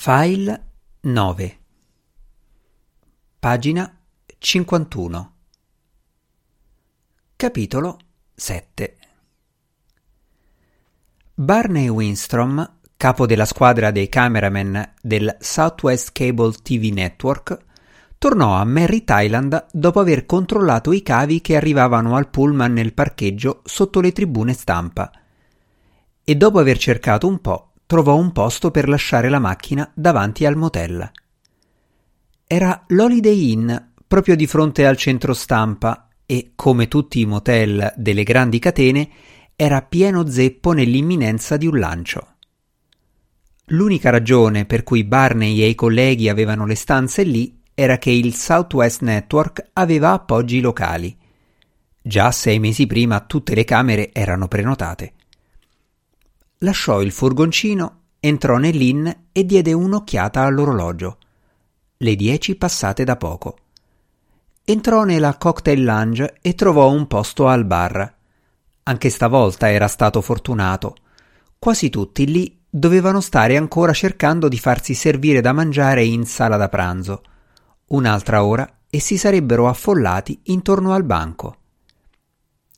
File 9 Pagina 51 Capitolo 7 Barney Winstrom, capo della squadra dei cameraman del Southwest Cable TV Network, tornò a Merry Thailand dopo aver controllato i cavi che arrivavano al pullman nel parcheggio sotto le tribune stampa. E dopo aver cercato un po' trovò un posto per lasciare la macchina davanti al motel. Era l'Holiday Inn, proprio di fronte al centro stampa, e, come tutti i motel delle grandi catene, era pieno zeppo nell'imminenza di un lancio. L'unica ragione per cui Barney e i colleghi avevano le stanze lì era che il Southwest Network aveva appoggi locali. Già sei mesi prima tutte le camere erano prenotate lasciò il furgoncino, entrò nell'inn e diede un'occhiata all'orologio. Le dieci passate da poco. Entrò nella cocktail lounge e trovò un posto al bar. Anche stavolta era stato fortunato. Quasi tutti lì dovevano stare ancora cercando di farsi servire da mangiare in sala da pranzo. Un'altra ora e si sarebbero affollati intorno al banco.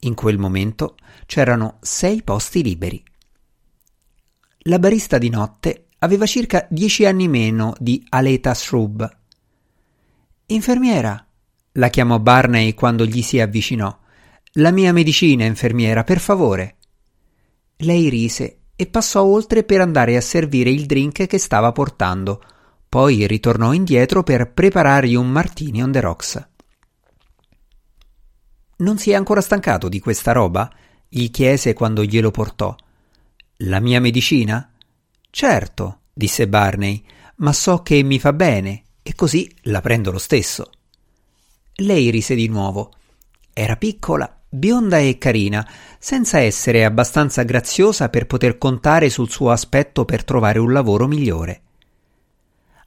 In quel momento c'erano sei posti liberi. La barista di notte aveva circa dieci anni meno di Aleta Shrub. Infermiera, la chiamò Barney quando gli si avvicinò. La mia medicina, infermiera, per favore. Lei rise e passò oltre per andare a servire il drink che stava portando. Poi ritornò indietro per preparargli un martini on the rocks. Non si è ancora stancato di questa roba? gli chiese quando glielo portò. La mia medicina? Certo, disse Barney, ma so che mi fa bene e così la prendo lo stesso. Lei rise di nuovo. Era piccola, bionda e carina, senza essere abbastanza graziosa per poter contare sul suo aspetto per trovare un lavoro migliore.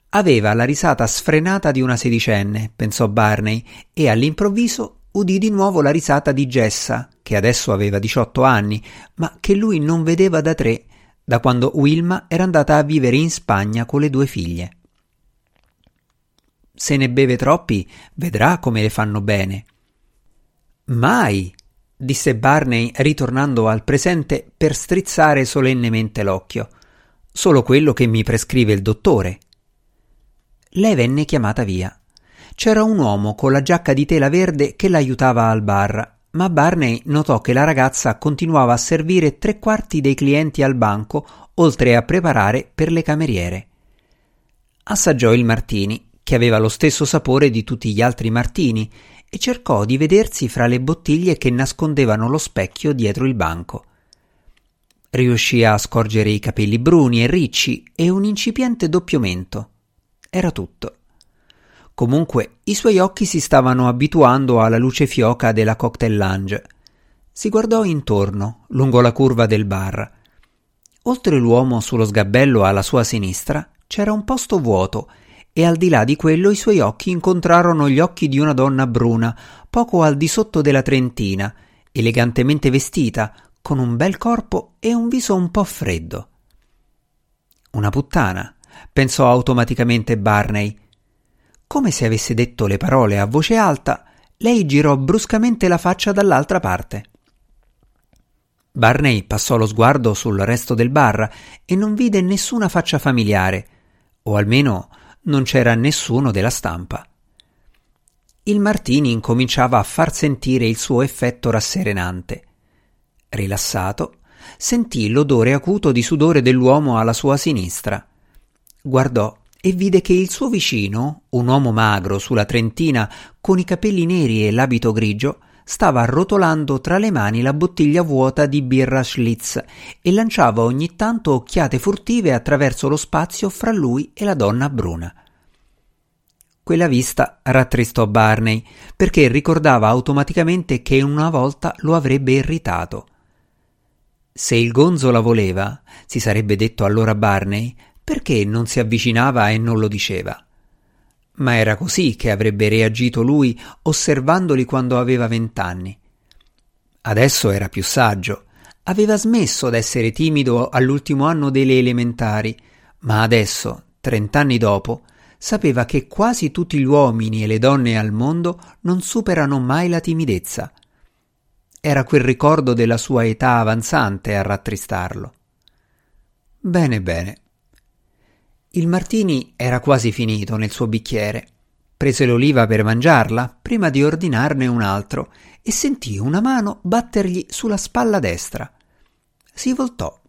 Aveva la risata sfrenata di una sedicenne, pensò Barney, e all'improvviso udì di nuovo la risata di Gessa, che adesso aveva 18 anni, ma che lui non vedeva da tre, da quando Wilma era andata a vivere in Spagna con le due figlie. Se ne beve troppi, vedrà come le fanno bene. Mai, disse Barney ritornando al presente per strizzare solennemente l'occhio. Solo quello che mi prescrive il dottore. Lei venne chiamata via. C'era un uomo con la giacca di tela verde che l'aiutava al bar ma Barney notò che la ragazza continuava a servire tre quarti dei clienti al banco, oltre a preparare per le cameriere. Assaggiò il martini, che aveva lo stesso sapore di tutti gli altri martini, e cercò di vedersi fra le bottiglie che nascondevano lo specchio dietro il banco. Riuscì a scorgere i capelli bruni e ricci e un incipiente doppio mento. Era tutto. Comunque i suoi occhi si stavano abituando alla luce fioca della cocktail lounge. Si guardò intorno, lungo la curva del bar. Oltre l'uomo sullo sgabello alla sua sinistra c'era un posto vuoto e al di là di quello i suoi occhi incontrarono gli occhi di una donna bruna, poco al di sotto della trentina, elegantemente vestita, con un bel corpo e un viso un po' freddo. Una puttana, pensò automaticamente Barney, come se avesse detto le parole a voce alta, lei girò bruscamente la faccia dall'altra parte. Barney passò lo sguardo sul resto del bar e non vide nessuna faccia familiare, o almeno non c'era nessuno della stampa. Il Martini incominciava a far sentire il suo effetto rasserenante. Rilassato, sentì l'odore acuto di sudore dell'uomo alla sua sinistra. Guardò e vide che il suo vicino, un uomo magro sulla trentina con i capelli neri e l'abito grigio, stava arrotolando tra le mani la bottiglia vuota di birra Schlitz e lanciava ogni tanto occhiate furtive attraverso lo spazio fra lui e la donna bruna. Quella vista rattristò Barney perché ricordava automaticamente che una volta lo avrebbe irritato. Se il gonzo la voleva, si sarebbe detto allora Barney, perché non si avvicinava e non lo diceva? Ma era così che avrebbe reagito lui osservandoli quando aveva vent'anni. Adesso era più saggio. Aveva smesso d'essere timido all'ultimo anno delle elementari, ma adesso, trent'anni dopo, sapeva che quasi tutti gli uomini e le donne al mondo non superano mai la timidezza. Era quel ricordo della sua età avanzante a rattristarlo. Bene, bene. Il martini era quasi finito nel suo bicchiere. Prese l'oliva per mangiarla prima di ordinarne un altro e sentì una mano battergli sulla spalla destra. Si voltò.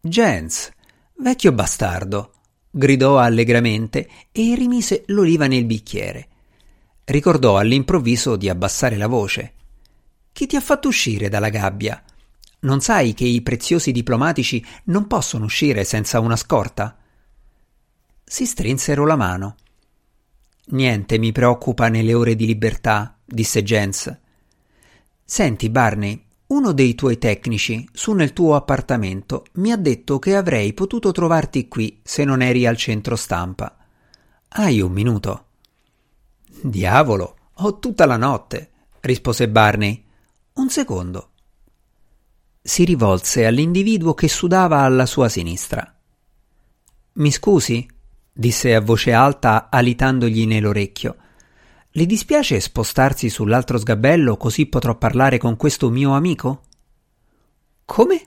Jens, vecchio bastardo, gridò allegramente e rimise l'oliva nel bicchiere. Ricordò all'improvviso di abbassare la voce. Chi ti ha fatto uscire dalla gabbia? Non sai che i preziosi diplomatici non possono uscire senza una scorta? Si strinsero la mano. Niente mi preoccupa nelle ore di libertà, disse Jens. Senti, Barney, uno dei tuoi tecnici, su nel tuo appartamento, mi ha detto che avrei potuto trovarti qui se non eri al centro stampa. Hai un minuto? Diavolo, ho tutta la notte, rispose Barney. Un secondo. Si rivolse all'individuo che sudava alla sua sinistra. Mi scusi? disse a voce alta, alitandogli nell'orecchio. Le dispiace spostarsi sull'altro sgabello così potrò parlare con questo mio amico? Come?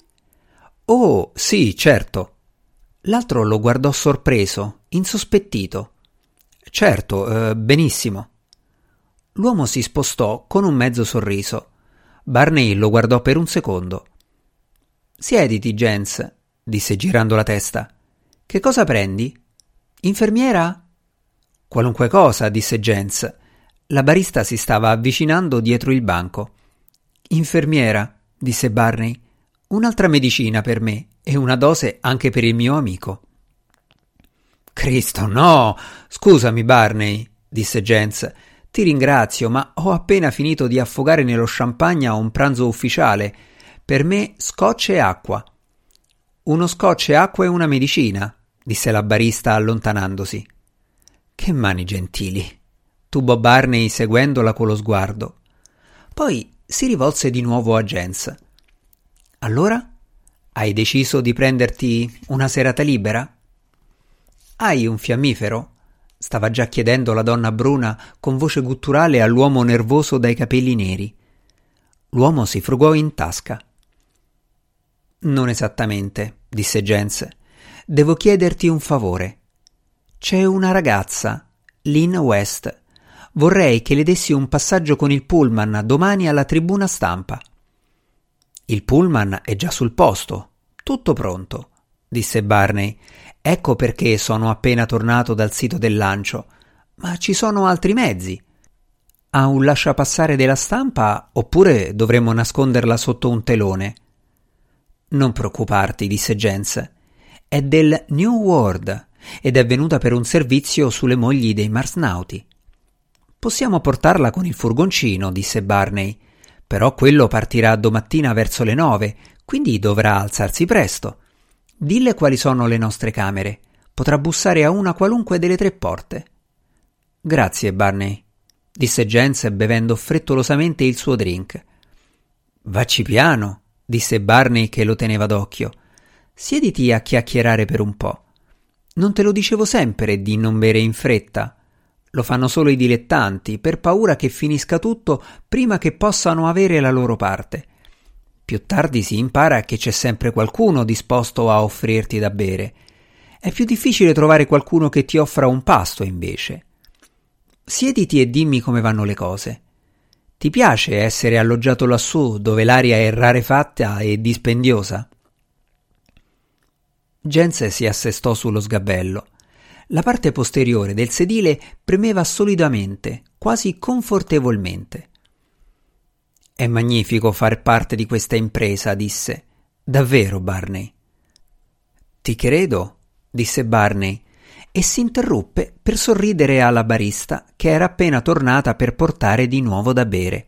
Oh, sì, certo. L'altro lo guardò sorpreso, insospettito. Certo, eh, benissimo. L'uomo si spostò con un mezzo sorriso. Barney lo guardò per un secondo. Siediti, Jens, disse girando la testa. Che cosa prendi? Infermiera? Qualunque cosa, disse Jens. La barista si stava avvicinando dietro il banco. Infermiera, disse Barney, un'altra medicina per me e una dose anche per il mio amico. Cristo, no! Scusami, Barney, disse Jens. Ti ringrazio, ma ho appena finito di affogare nello champagne un pranzo ufficiale. Per me scotch e acqua. Uno scotch e acqua e una medicina, disse la barista allontanandosi. Che mani gentili tubò Barney seguendola con lo sguardo. Poi si rivolse di nuovo a Jens. Allora? Hai deciso di prenderti una serata libera? Hai un fiammifero? stava già chiedendo la donna bruna con voce gutturale all'uomo nervoso dai capelli neri. L'uomo si frugò in tasca. Non esattamente, disse Jens. Devo chiederti un favore. C'è una ragazza, Lynn West, Vorrei che le dessi un passaggio con il pullman domani alla tribuna stampa. Il pullman è già sul posto, tutto pronto, disse Barney. Ecco perché sono appena tornato dal sito del lancio. Ma ci sono altri mezzi. Ha un lasciapassare della stampa oppure dovremmo nasconderla sotto un telone? Non preoccuparti, disse Jens. È del New World ed è venuta per un servizio sulle mogli dei marsnauti. Possiamo portarla con il furgoncino, disse Barney. Però quello partirà domattina verso le nove, quindi dovrà alzarsi presto. Dille quali sono le nostre camere. Potrà bussare a una qualunque delle tre porte. Grazie, Barney, disse Jens bevendo frettolosamente il suo drink. Vacci piano, disse Barney che lo teneva d'occhio. Siediti a chiacchierare per un po'. Non te lo dicevo sempre di non bere in fretta. Lo fanno solo i dilettanti, per paura che finisca tutto prima che possano avere la loro parte. Più tardi si impara che c'è sempre qualcuno disposto a offrirti da bere. È più difficile trovare qualcuno che ti offra un pasto, invece. Siediti e dimmi come vanno le cose. Ti piace essere alloggiato lassù, dove l'aria è rarefatta e dispendiosa? Jens si assestò sullo sgabello. La parte posteriore del sedile premeva solidamente, quasi confortevolmente. È magnifico far parte di questa impresa, disse. Davvero, Barney. Ti credo, disse Barney, e si interruppe per sorridere alla barista che era appena tornata per portare di nuovo da bere.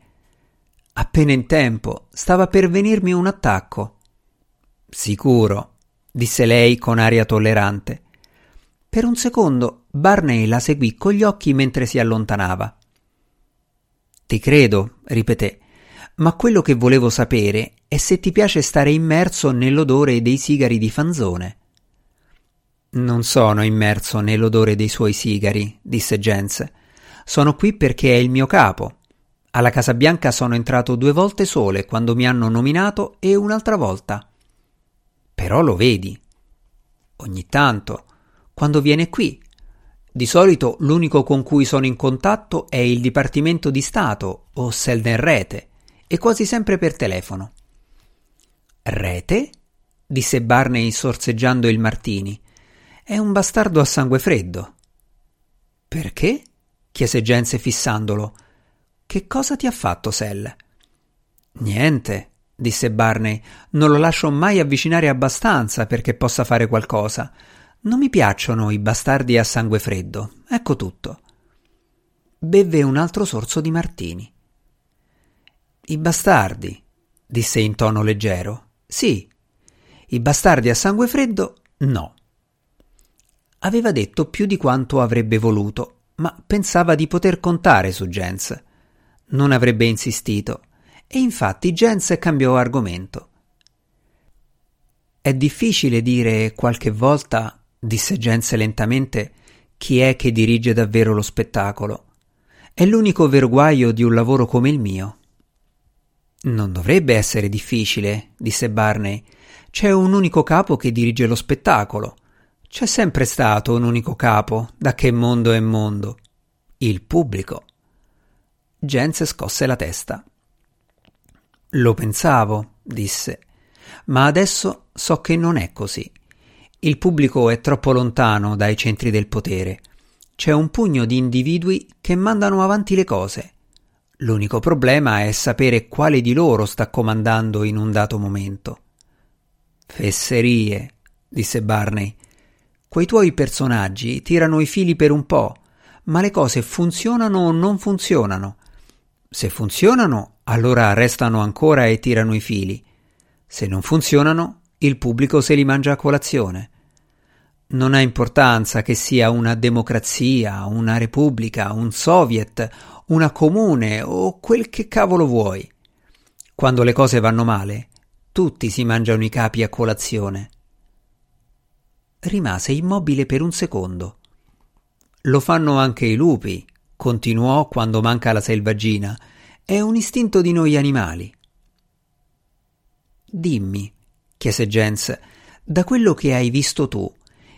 Appena in tempo, stava per venirmi un attacco. Sicuro, disse lei con aria tollerante. Per un secondo Barney la seguì con gli occhi mentre si allontanava. Ti credo, ripeté, ma quello che volevo sapere è se ti piace stare immerso nell'odore dei sigari di fanzone. Non sono immerso nell'odore dei suoi sigari, disse Jens. Sono qui perché è il mio capo. Alla Casa Bianca sono entrato due volte sole quando mi hanno nominato e un'altra volta. Però lo vedi. Ogni tanto, quando viene qui. Di solito l'unico con cui sono in contatto è il Dipartimento di Stato o Selden Rete, e quasi sempre per telefono. Rete? disse Barney sorseggiando il martini. È un bastardo a sangue freddo. Perché? chiese Gense fissandolo. Che cosa ti ha fatto Sel? Niente, disse Barney. Non lo lascio mai avvicinare abbastanza perché possa fare qualcosa. Non mi piacciono i bastardi a sangue freddo. Ecco tutto. Bevve un altro sorso di martini. I bastardi, disse in tono leggero. Sì. I bastardi a sangue freddo, no. Aveva detto più di quanto avrebbe voluto, ma pensava di poter contare su Jens. Non avrebbe insistito, e infatti Jens cambiò argomento. È difficile dire qualche volta, disse Jens lentamente, chi è che dirige davvero lo spettacolo. È l'unico verguaio di un lavoro come il mio. Non dovrebbe essere difficile, disse Barney. C'è un unico capo che dirige lo spettacolo. C'è sempre stato un unico capo, da che mondo è mondo. Il pubblico. Jens scosse la testa. Lo pensavo, disse, ma adesso so che non è così. Il pubblico è troppo lontano dai centri del potere. C'è un pugno di individui che mandano avanti le cose. L'unico problema è sapere quale di loro sta comandando in un dato momento. Fesserie, disse Barney. Quei tuoi personaggi tirano i fili per un po', ma le cose funzionano o non funzionano. Se funzionano, allora restano ancora e tirano i fili. Se non funzionano, il pubblico se li mangia a colazione. Non ha importanza che sia una democrazia, una repubblica, un soviet, una comune o quel che cavolo vuoi. Quando le cose vanno male, tutti si mangiano i capi a colazione. Rimase immobile per un secondo. Lo fanno anche i lupi, continuò quando manca la selvaggina. È un istinto di noi animali. Dimmi, chiese Jens, da quello che hai visto tu,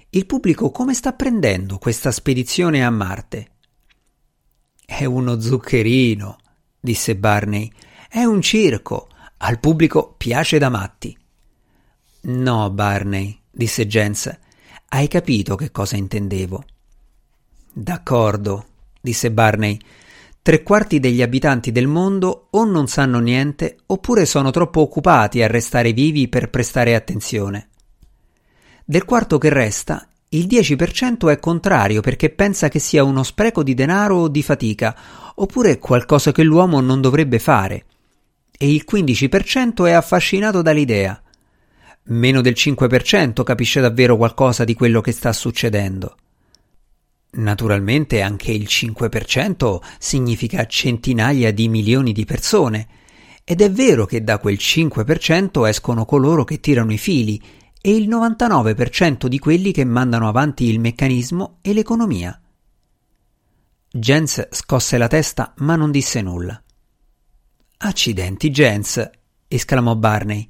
il pubblico come sta prendendo questa spedizione a Marte? È uno zuccherino, disse Barney. È un circo. Al pubblico piace da matti. No, Barney, disse Jens. Hai capito che cosa intendevo. D'accordo, disse Barney. Tre quarti degli abitanti del mondo o non sanno niente oppure sono troppo occupati a restare vivi per prestare attenzione. Del quarto che resta, il 10% è contrario perché pensa che sia uno spreco di denaro o di fatica, oppure qualcosa che l'uomo non dovrebbe fare. E il 15% è affascinato dall'idea. Meno del 5% capisce davvero qualcosa di quello che sta succedendo. Naturalmente anche il 5% significa centinaia di milioni di persone, ed è vero che da quel 5% escono coloro che tirano i fili e il 99% di quelli che mandano avanti il meccanismo e l'economia. Jens scosse la testa ma non disse nulla. Accidenti, Jens, esclamò Barney.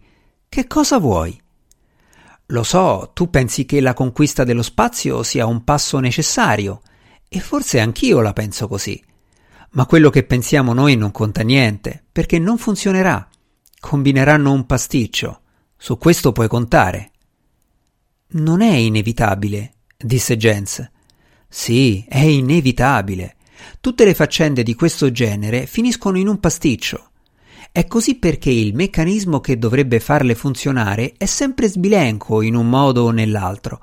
Che cosa vuoi? Lo so, tu pensi che la conquista dello spazio sia un passo necessario, e forse anch'io la penso così. Ma quello che pensiamo noi non conta niente, perché non funzionerà. Combineranno un pasticcio. Su questo puoi contare. Non è inevitabile, disse Jens. Sì, è inevitabile. Tutte le faccende di questo genere finiscono in un pasticcio. È così perché il meccanismo che dovrebbe farle funzionare è sempre sbilenco in un modo o nell'altro.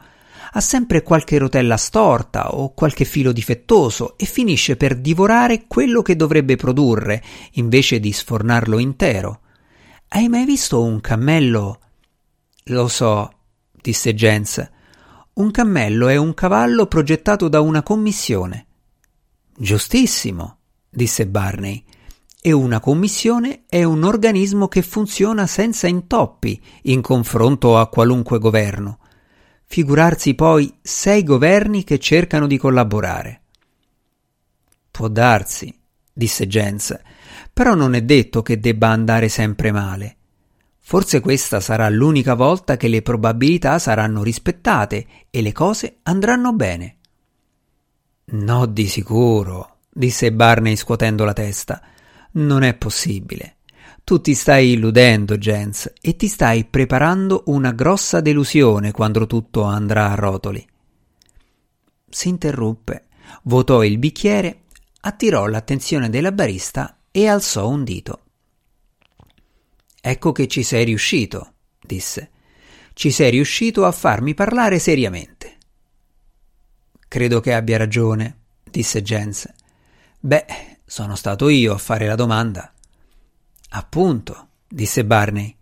Ha sempre qualche rotella storta o qualche filo difettoso e finisce per divorare quello che dovrebbe produrre, invece di sfornarlo intero. Hai mai visto un cammello? Lo so, disse Jens. Un cammello è un cavallo progettato da una commissione. Giustissimo, disse Barney. E una commissione è un organismo che funziona senza intoppi in confronto a qualunque governo. Figurarsi poi sei governi che cercano di collaborare. Può darsi, disse Jens, però non è detto che debba andare sempre male. Forse questa sarà l'unica volta che le probabilità saranno rispettate e le cose andranno bene. No, di sicuro, disse Barney scuotendo la testa. Non è possibile. Tu ti stai illudendo, Jens, e ti stai preparando una grossa delusione quando tutto andrà a rotoli. Si interruppe, vuotò il bicchiere, attirò l'attenzione della barista e alzò un dito. Ecco che ci sei riuscito, disse. Ci sei riuscito a farmi parlare seriamente. Credo che abbia ragione, disse Jens. Beh, sono stato io a fare la domanda. Appunto, disse Barney.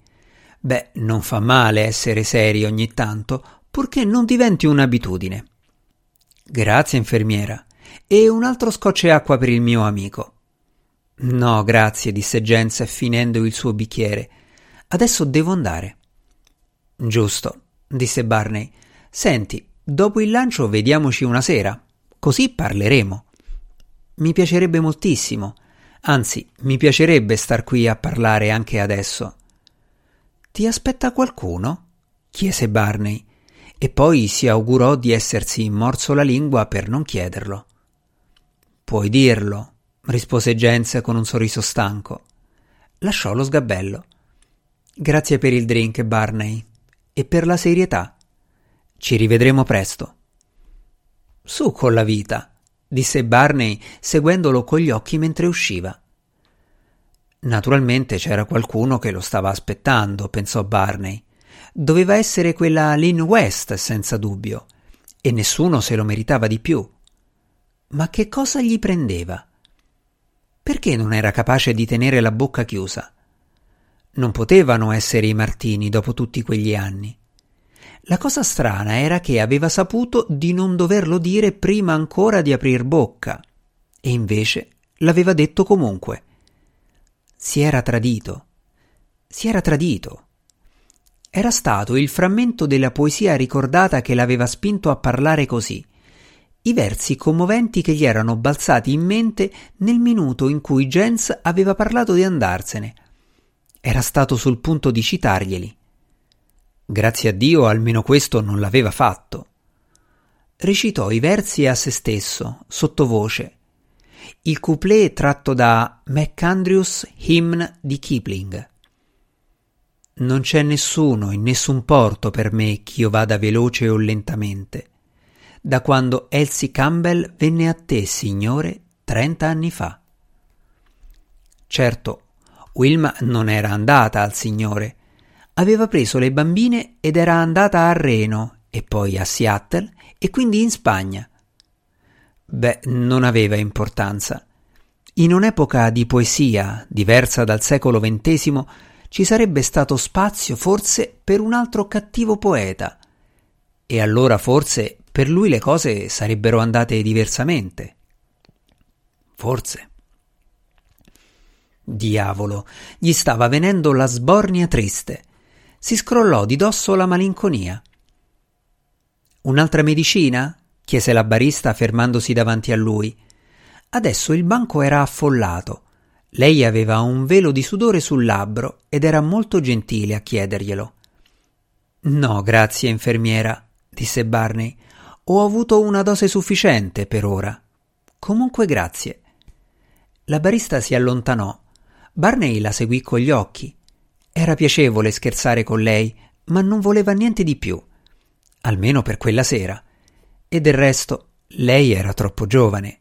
Beh, non fa male essere seri ogni tanto, purché non diventi un'abitudine. Grazie, infermiera. E un altro scotch e acqua per il mio amico. No, grazie, disse Jens finendo il suo bicchiere. Adesso devo andare. Giusto, disse Barney. Senti, dopo il lancio vediamoci una sera, così parleremo. Mi piacerebbe moltissimo. Anzi, mi piacerebbe star qui a parlare anche adesso. Ti aspetta qualcuno? chiese Barney, e poi si augurò di essersi morso la lingua per non chiederlo. Puoi dirlo, rispose Jens con un sorriso stanco. Lasciò lo sgabello. Grazie per il drink, Barney, e per la serietà. Ci rivedremo presto. Su con la vita, disse Barney seguendolo con gli occhi mentre usciva. Naturalmente c'era qualcuno che lo stava aspettando, pensò Barney. Doveva essere quella Lynn West, senza dubbio, e nessuno se lo meritava di più. Ma che cosa gli prendeva? Perché non era capace di tenere la bocca chiusa? Non potevano essere i Martini dopo tutti quegli anni. La cosa strana era che aveva saputo di non doverlo dire prima ancora di aprir bocca, e invece l'aveva detto comunque. Si era tradito. Si era tradito. Era stato il frammento della poesia ricordata che l'aveva spinto a parlare così i versi commoventi che gli erano balzati in mente nel minuto in cui Jens aveva parlato di andarsene. Era stato sul punto di citarglieli. Grazie a Dio almeno questo non l'aveva fatto. Recitò i versi a se stesso, sottovoce. Il couplet tratto da MacAndrews Hymn di Kipling. Non c'è nessuno in nessun porto per me ch'io vada veloce o lentamente da quando Elsie Campbell venne a te, Signore, trenta anni fa. Certo, Wilma non era andata al Signore. Aveva preso le bambine ed era andata a Reno e poi a Seattle e quindi in Spagna. Beh, non aveva importanza. In un'epoca di poesia diversa dal secolo XX ci sarebbe stato spazio forse per un altro cattivo poeta. E allora forse per lui le cose sarebbero andate diversamente. Forse. Diavolo, gli stava venendo la sbornia triste. Si scrollò di dosso la malinconia. Un'altra medicina? chiese la barista fermandosi davanti a lui. Adesso il banco era affollato. Lei aveva un velo di sudore sul labbro ed era molto gentile a chiederglielo. No, grazie, infermiera, disse Barney. Ho avuto una dose sufficiente per ora. Comunque grazie. La barista si allontanò. Barney la seguì con gli occhi. Era piacevole scherzare con lei, ma non voleva niente di più. Almeno per quella sera. E del resto, lei era troppo giovane.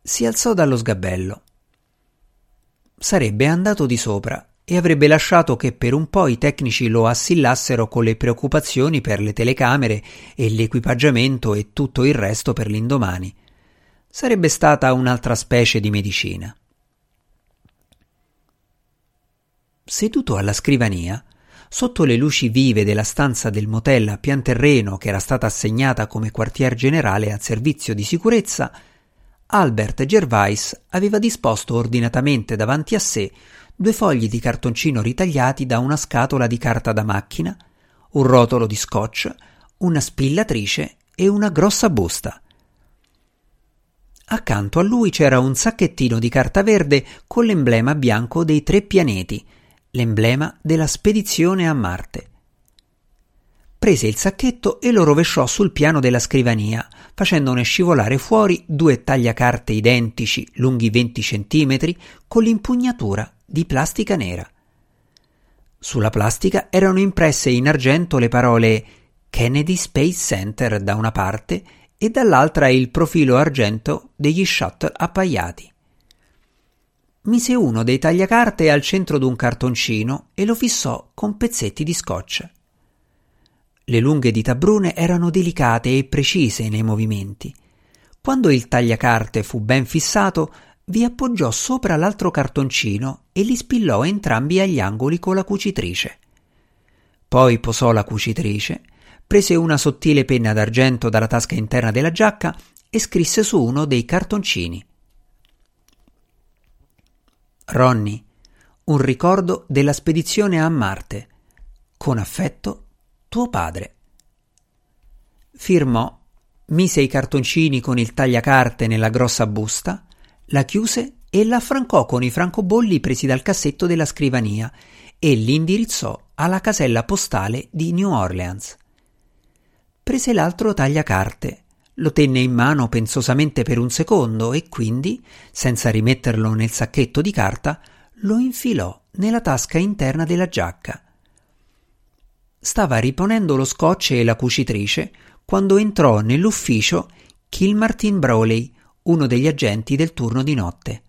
Si alzò dallo sgabello. Sarebbe andato di sopra e avrebbe lasciato che per un po' i tecnici lo assillassero con le preoccupazioni per le telecamere e l'equipaggiamento e tutto il resto per l'indomani. Sarebbe stata un'altra specie di medicina. Seduto alla scrivania, sotto le luci vive della stanza del motel a pian terreno che era stata assegnata come quartier generale al servizio di sicurezza, Albert Gervais aveva disposto ordinatamente davanti a sé due fogli di cartoncino ritagliati da una scatola di carta da macchina, un rotolo di scotch, una spillatrice e una grossa busta. Accanto a lui c'era un sacchettino di carta verde con l'emblema bianco dei tre pianeti, l'emblema della spedizione a Marte. Prese il sacchetto e lo rovesciò sul piano della scrivania, facendone scivolare fuori due tagliacarte identici lunghi 20 centimetri con l'impugnatura di plastica nera. Sulla plastica erano impresse in argento le parole Kennedy Space Center da una parte e dall'altra il profilo argento degli shuttle appaiati. Mise uno dei tagliacarte al centro d'un cartoncino e lo fissò con pezzetti di scotch. Le lunghe dita brune erano delicate e precise nei movimenti. Quando il tagliacarte fu ben fissato, vi appoggiò sopra l'altro cartoncino e li spillò entrambi agli angoli con la cucitrice. Poi posò la cucitrice, prese una sottile penna d'argento dalla tasca interna della giacca e scrisse su uno dei cartoncini. Ronnie, un ricordo della spedizione a Marte. Con affetto, tuo padre. Firmò, mise i cartoncini con il tagliacarte nella grossa busta, la chiuse e la affrancò con i francobolli presi dal cassetto della scrivania e li indirizzò alla casella postale di New Orleans. Prese l'altro tagliacarte, lo tenne in mano pensosamente per un secondo e quindi, senza rimetterlo nel sacchetto di carta, lo infilò nella tasca interna della giacca stava riponendo lo scotch e la cucitrice quando entrò nell'ufficio Kilmartin Browley, uno degli agenti del turno di notte.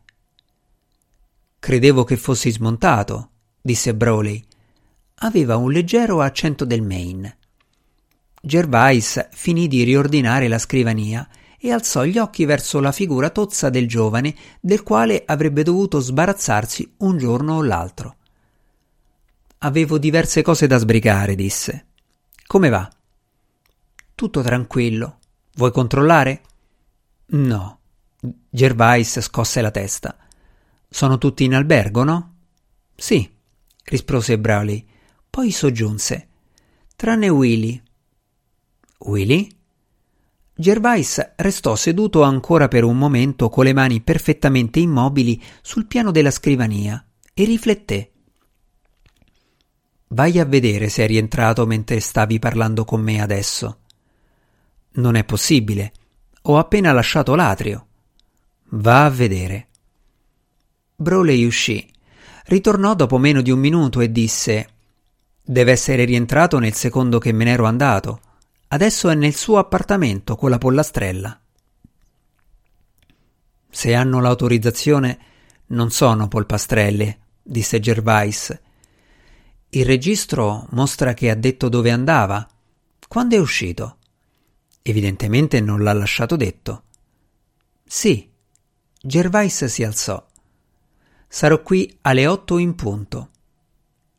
Credevo che fossi smontato, disse Browley. Aveva un leggero accento del Maine. Gervais finì di riordinare la scrivania e alzò gli occhi verso la figura tozza del giovane del quale avrebbe dovuto sbarazzarsi un giorno o l'altro. Avevo diverse cose da sbrigare, disse. Come va? Tutto tranquillo. Vuoi controllare? No. Gervais scosse la testa. Sono tutti in albergo, no? Sì, rispose Browley. Poi soggiunse. Tranne Willy. Willy? Gervais restò seduto ancora per un momento con le mani perfettamente immobili sul piano della scrivania e rifletté. Vai a vedere se è rientrato mentre stavi parlando con me adesso. Non è possibile. Ho appena lasciato l'atrio. Va a vedere. Broley uscì. Ritornò dopo meno di un minuto e disse Deve essere rientrato nel secondo che me n'ero andato. Adesso è nel suo appartamento con la pollastrella. Se hanno l'autorizzazione, non sono polpastrelle, disse Gervais il registro mostra che ha detto dove andava. Quando è uscito? Evidentemente non l'ha lasciato detto. Sì. Gervais si alzò. Sarò qui alle otto in punto.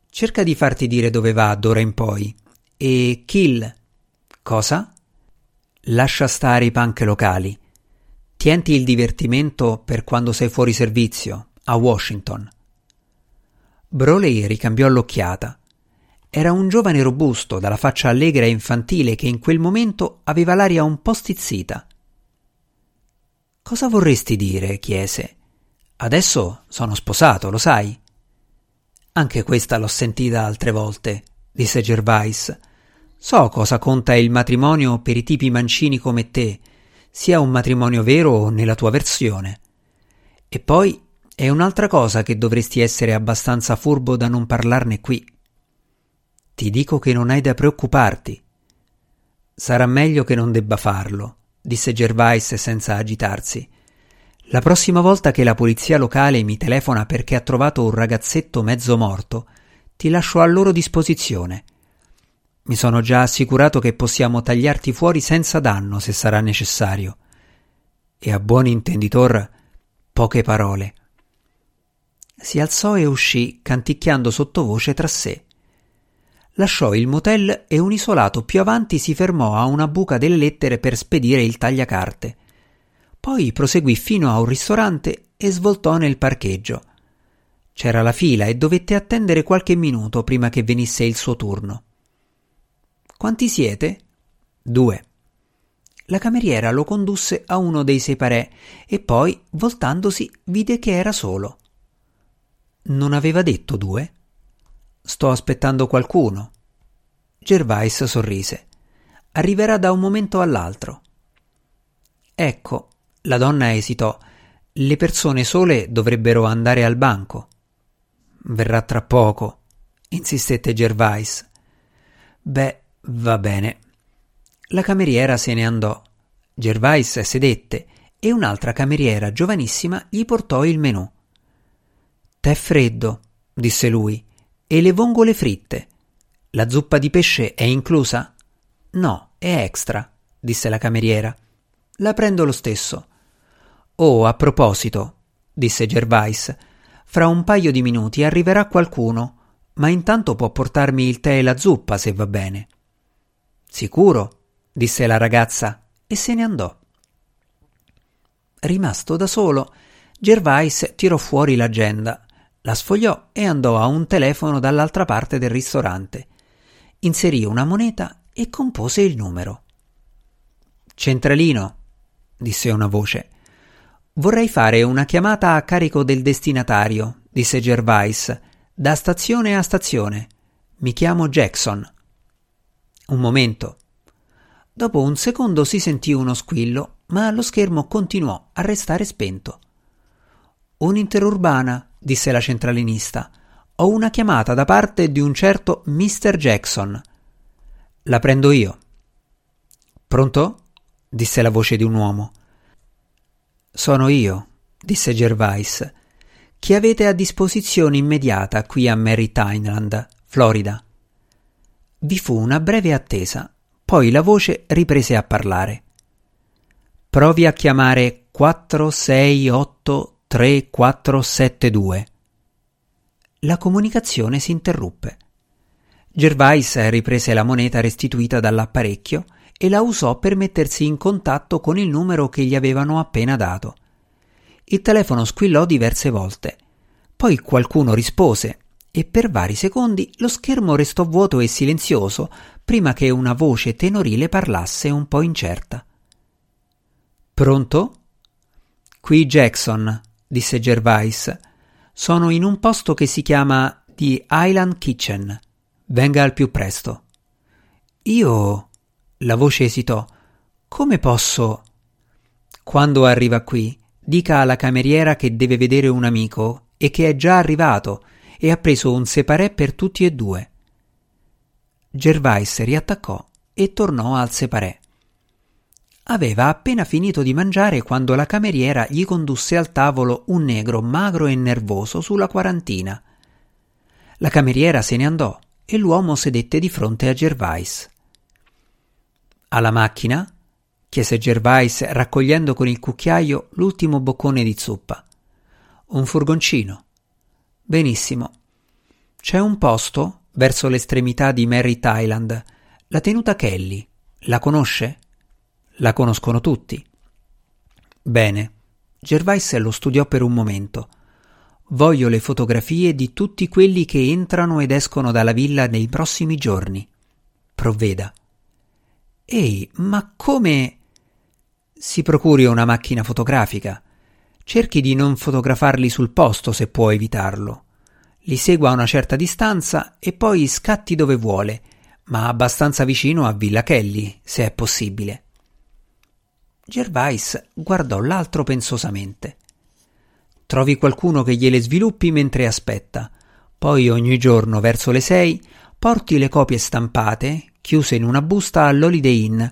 Cerca di farti dire dove va d'ora in poi. E Kill. Cosa? Lascia stare i punk locali. Tienti il divertimento per quando sei fuori servizio, a Washington. Broley ricambiò l'occhiata. Era un giovane robusto, dalla faccia allegra e infantile, che in quel momento aveva l'aria un po' stizzita. Cosa vorresti dire? chiese. Adesso sono sposato, lo sai? Anche questa l'ho sentita altre volte, disse Gervais. So cosa conta il matrimonio per i tipi mancini come te, sia un matrimonio vero o nella tua versione. E poi è un'altra cosa che dovresti essere abbastanza furbo da non parlarne qui. Ti dico che non hai da preoccuparti. Sarà meglio che non debba farlo, disse Gervais senza agitarsi. La prossima volta che la polizia locale mi telefona perché ha trovato un ragazzetto mezzo morto, ti lascio a loro disposizione. Mi sono già assicurato che possiamo tagliarti fuori senza danno se sarà necessario. E a buon intenditor, poche parole si alzò e uscì canticchiando sottovoce tra sé. Lasciò il motel e un isolato più avanti si fermò a una buca delle lettere per spedire il tagliacarte. Poi proseguì fino a un ristorante e svoltò nel parcheggio. C'era la fila e dovette attendere qualche minuto prima che venisse il suo turno. Quanti siete? Due. La cameriera lo condusse a uno dei separé e poi, voltandosi, vide che era solo. Non aveva detto due? Sto aspettando qualcuno. Gervais sorrise. Arriverà da un momento all'altro. Ecco, la donna esitò. Le persone sole dovrebbero andare al banco. Verrà tra poco, insistette Gervais. Beh, va bene. La cameriera se ne andò. Gervais sedette e un'altra cameriera giovanissima gli portò il menù. Tè freddo, disse lui, e le vongole fritte. La zuppa di pesce è inclusa? No, è extra, disse la cameriera. La prendo lo stesso. Oh, a proposito, disse Gervais, fra un paio di minuti arriverà qualcuno, ma intanto può portarmi il tè e la zuppa se va bene. Sicuro, disse la ragazza e se ne andò. Rimasto da solo, Gervais tirò fuori l'agenda, la sfogliò e andò a un telefono dall'altra parte del ristorante. Inserì una moneta e compose il numero. Centralino, disse una voce. Vorrei fare una chiamata a carico del destinatario, disse Gervais, da stazione a stazione. Mi chiamo Jackson. Un momento, Dopo un secondo si sentì uno squillo, ma lo schermo continuò a restare spento. Un'interurbana, disse la centralinista. Ho una chiamata da parte di un certo Mr. Jackson. La prendo io. Pronto? disse la voce di un uomo. Sono io, disse Gervais. Chi avete a disposizione immediata qui a Mary Tyneland, Florida? Vi fu una breve attesa poi la voce riprese a parlare. Provi a chiamare 4683472. La comunicazione si interruppe. Gervais riprese la moneta restituita dall'apparecchio e la usò per mettersi in contatto con il numero che gli avevano appena dato. Il telefono squillò diverse volte. Poi qualcuno rispose e per vari secondi lo schermo restò vuoto e silenzioso prima che una voce tenorile parlasse un po' incerta. Pronto? Qui Jackson, disse Gervais. Sono in un posto che si chiama The Island Kitchen. Venga al più presto. Io. La voce esitò. Come posso? Quando arriva qui, dica alla cameriera che deve vedere un amico e che è già arrivato e ha preso un separé per tutti e due. Gervais riattaccò e tornò al separé. Aveva appena finito di mangiare quando la cameriera gli condusse al tavolo un negro magro e nervoso sulla quarantina. La cameriera se ne andò e l'uomo sedette di fronte a Gervais. Alla macchina? chiese Gervais raccogliendo con il cucchiaio l'ultimo boccone di zuppa. Un furgoncino. Benissimo. C'è un posto, verso l'estremità di Mary Thailand, la tenuta Kelly. La conosce? La conoscono tutti. Bene. Gervais lo studiò per un momento. Voglio le fotografie di tutti quelli che entrano ed escono dalla villa nei prossimi giorni. Provveda. Ehi, ma come? Si procuri una macchina fotografica. Cerchi di non fotografarli sul posto se può evitarlo. Li segua a una certa distanza e poi scatti dove vuole, ma abbastanza vicino a Villa Kelly, se è possibile. Gervais guardò l'altro pensosamente. Trovi qualcuno che gliele sviluppi mentre aspetta. Poi ogni giorno verso le sei porti le copie stampate, chiuse in una busta all'Holiday Inn,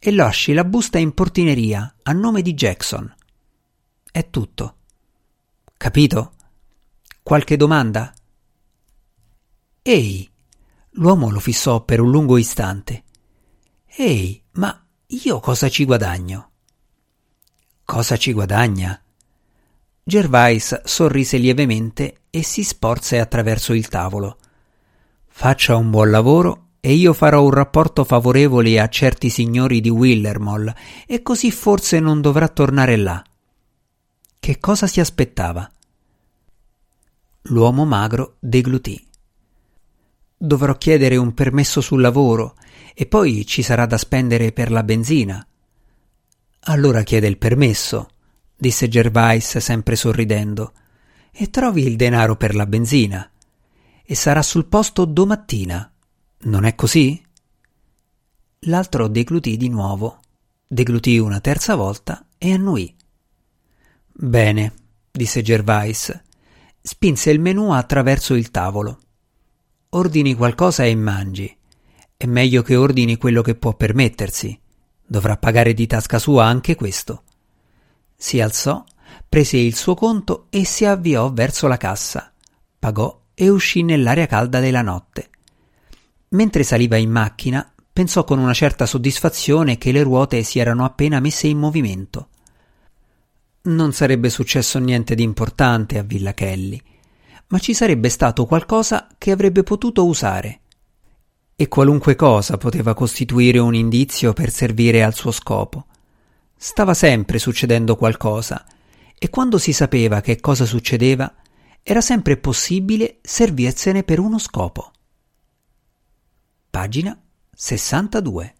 e lasci la busta in portineria a nome di Jackson. È tutto. Capito? Qualche domanda? Ehi! L'uomo lo fissò per un lungo istante. Ehi, ma io cosa ci guadagno? Cosa ci guadagna? Gervais sorrise lievemente e si sporse attraverso il tavolo. Faccia un buon lavoro e io farò un rapporto favorevole a certi signori di Willermall e così forse non dovrà tornare là. Che cosa si aspettava? L'uomo magro deglutì. Dovrò chiedere un permesso sul lavoro E poi ci sarà da spendere per la benzina. Allora chiede il permesso, disse Gervais sempre sorridendo, e trovi il denaro per la benzina. E sarà sul posto domattina. Non è così? L'altro deglutì di nuovo, deglutì una terza volta e annuì. Bene, disse Gervais. Spinse il menù attraverso il tavolo. Ordini qualcosa e mangi. È meglio che ordini quello che può permettersi. Dovrà pagare di tasca sua anche questo. Si alzò, prese il suo conto e si avviò verso la cassa. Pagò e uscì nell'aria calda della notte. Mentre saliva in macchina, pensò con una certa soddisfazione che le ruote si erano appena messe in movimento. Non sarebbe successo niente di importante a Villa Kelly, ma ci sarebbe stato qualcosa che avrebbe potuto usare. E qualunque cosa poteva costituire un indizio per servire al suo scopo. Stava sempre succedendo qualcosa, e quando si sapeva che cosa succedeva, era sempre possibile servirsene per uno scopo. Pagina 62